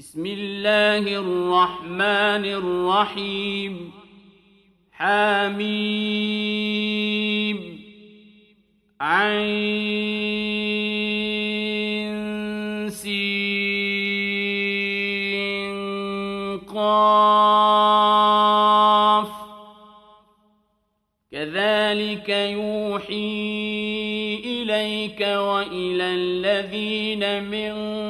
بسم الله الرحمن الرحيم. حميم. عين. سين. قاف. كذلك يوحي إليك وإلى الذين من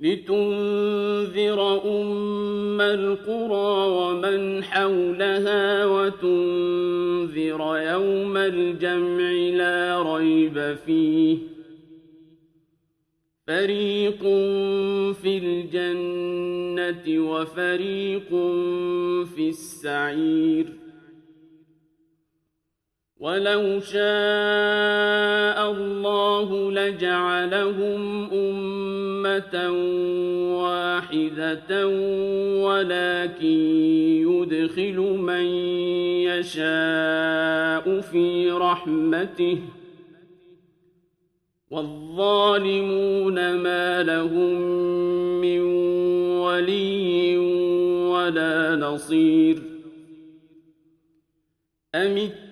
لتنذر أم القرى ومن حولها وتنذر يوم الجمع لا ريب فيه. فريق في الجنة وفريق في السعير. ولو شاء الله لجعلهم أمة واحدة ولكن يدخل من يشاء في رحمته والظالمون ما لهم من ولي ولا نصير أم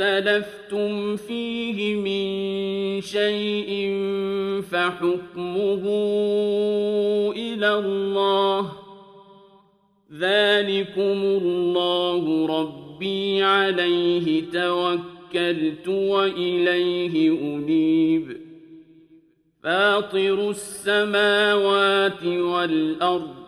اختلفتم فيه من شيء فحكمه إلى الله ذلكم الله ربي عليه توكلت وإليه أنيب فاطر السماوات والأرض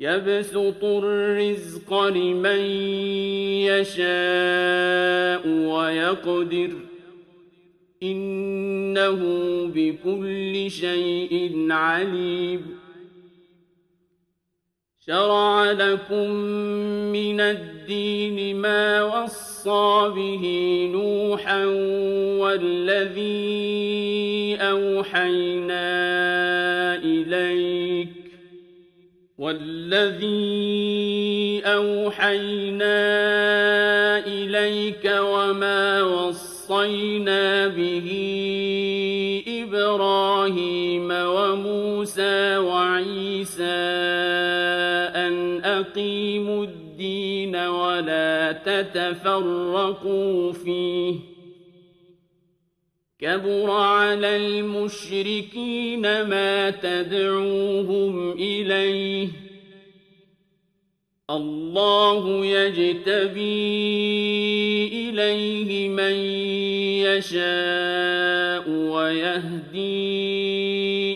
يبسط الرزق لمن يشاء ويقدر. إنه بكل شيء عليم. شرع لكم من الدين ما وصى به نوحا والذي أوحينا والذي أوحينا إليك وما وصينا به إبراهيم وموسى وعيسى أن أقيموا الدين ولا تتفرقوا فيه كبر على المشركين ما تدعوهم إليه الله يجتبي إليه من يشاء ويهدي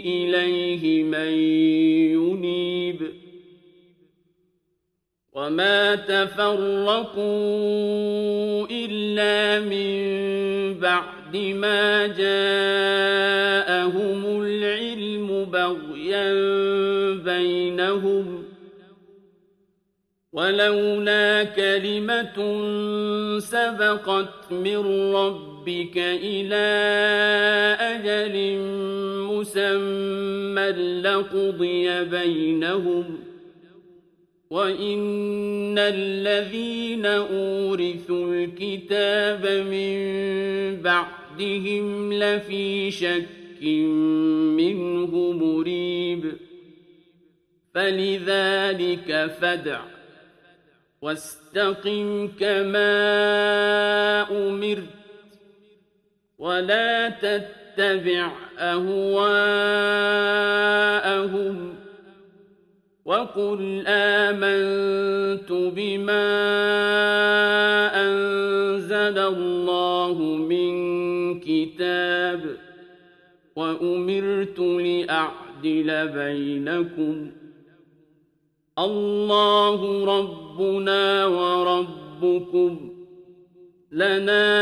إليه من ينيب وما تفرقوا إلا من بعد ما جاءهم العلم بغيا بينهم ولولا كلمة سبقت من ربك إلى أجل مسمى لقضي بينهم وإن الذين أورثوا الكتاب من بعدهم لفي شك منه مريب. فلذلك فدع واستقم كما أمرت ولا تتبع أهواءهم وقل آمنت بما أنزل الله من كتاب وأمرت لأعدل بينكم ۖ. الله ربنا وربكم. لنا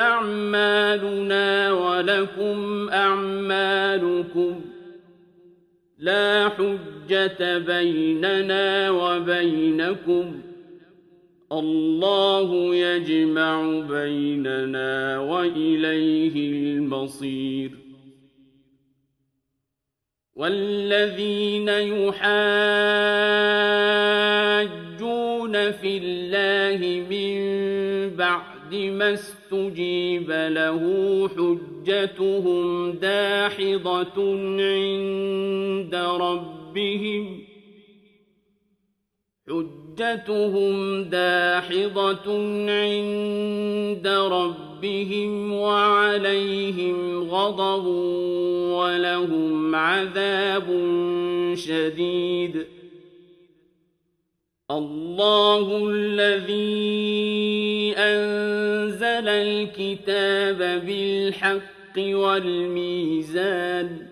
أعمالنا ولكم أعمالكم. لا حجة بيننا وبينكم. الله يجمع بيننا وإليه المصير. والذين يحاجون في الله من بعد ما استجيب له حجتهم داحضة عند ربهم حجتهم داحضة عند ربهم وعليهم غضب ولهم عذاب شديد. الله الذي أنزل الكتاب بالحق والميزان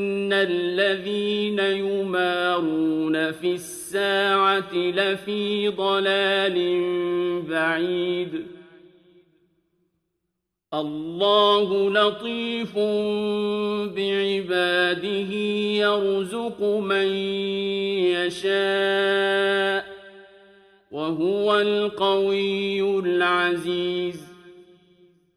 الذين يمارون في الساعة لفي ضلال بعيد. الله لطيف بعباده يرزق من يشاء وهو القوي العزيز.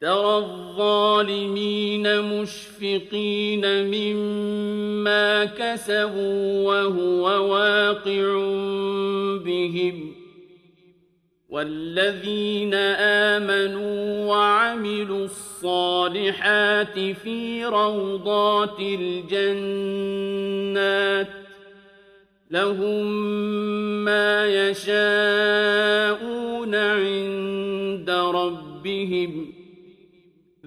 ترى الظالمين مشفقين مما كسبوا وهو واقع بهم والذين آمنوا وعملوا الصالحات في روضات الجنات لهم ما يشاءون عند ربهم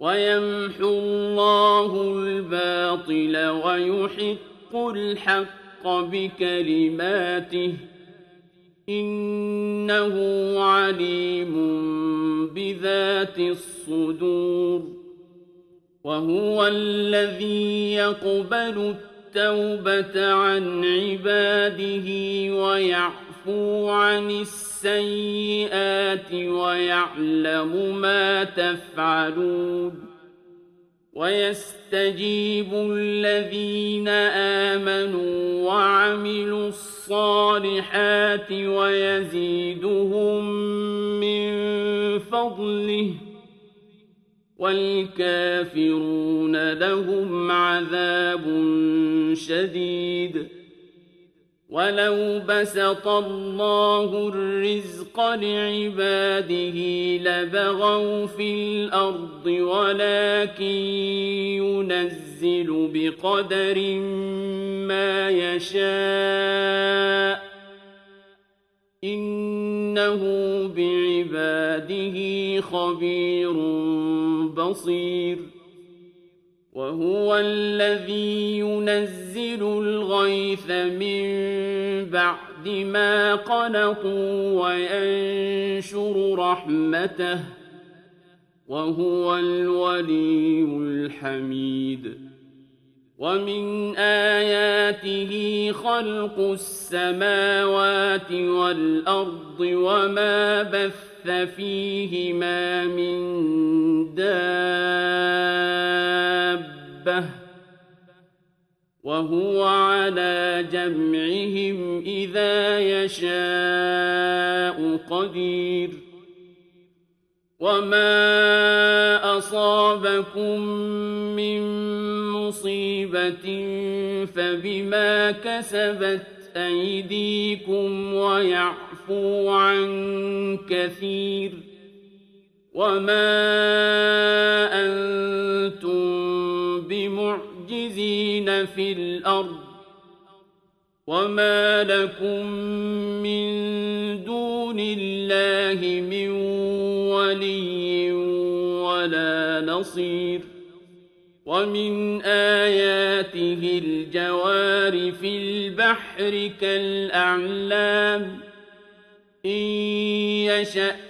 ويمحو الله الباطل ويحق الحق بكلماته إنه عليم بذات الصدور وهو الذي يقبل التوبة عن عباده ويعفو عن السيئات ويعلم ما تفعلون ويستجيب الذين آمنوا وعملوا الصالحات ويزيدهم من فضله والكافرون لهم عذاب شديد ولو بسط الله الرزق لعباده لبغوا في الأرض ولكن ينزل بقدر ما يشاء إنه بعباده خبير بصير وهو الذي ينزل الغيث من بعد ما قنطوا وينشر رحمته وهو الولي الحميد. ومن آياته خلق السماوات والأرض وما بث فيهما من دابة. وهو على جمعهم إذا يشاء قدير. وما أصابكم من مصيبة فبما كسبت أيديكم ويعفو عن كثير. وما أنتم بمعجزين في الأرض وما لكم من دون الله من ولي ولا نصير ومن آياته الجوار في البحر كالأعلام إن يشأ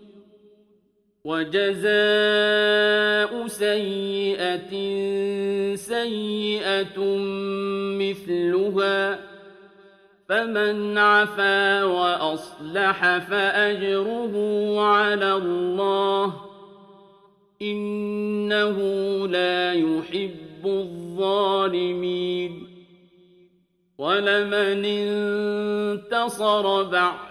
وجزاء سيئة سيئة مثلها فمن عفا وأصلح فأجره على الله إنه لا يحب الظالمين ولمن انتصر بعد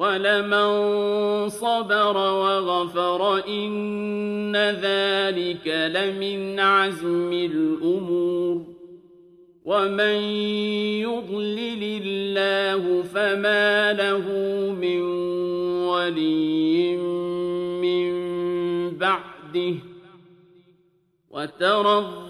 ولمن صبر وغفر إن ذلك لمن عزم الأمور ومن يضلل الله فما له من ولي من بعده وترى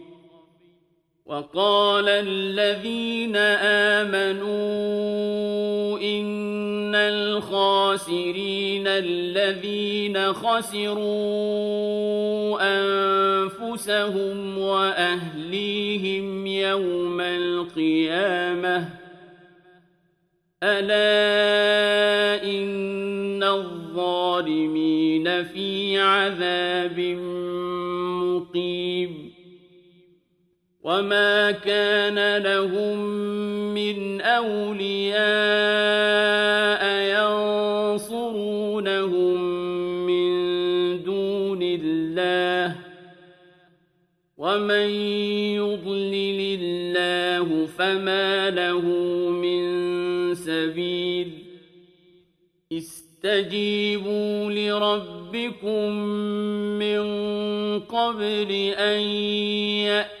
وقال الذين آمنوا إن الخاسرين الذين خسروا أنفسهم وأهليهم يوم القيامة ألا إن الظالمين في عذاب مقيم وما كان لهم من أولياء ينصرونهم من دون الله ومن يضلل الله فما له من سبيل استجيبوا لربكم من قبل أن يأتي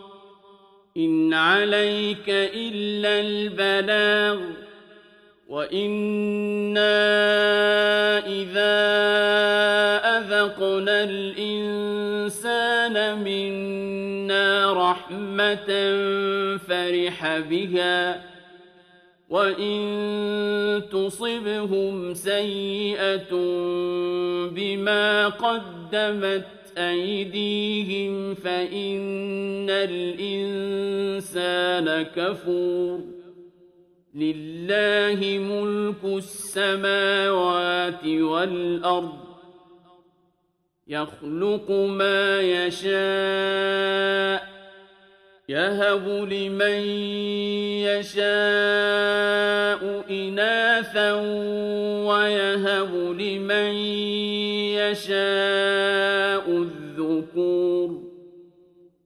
إن عليك إلا البلاغ وإنا إذا أذقنا الإنسان منا رحمة فرح بها وإن تصبهم سيئة بما قدمت أيديهم فإن الإنسان كفور. لله ملك السماوات والأرض يخلق ما يشاء يهب لمن يشاء إناثا ويهب لمن يشاء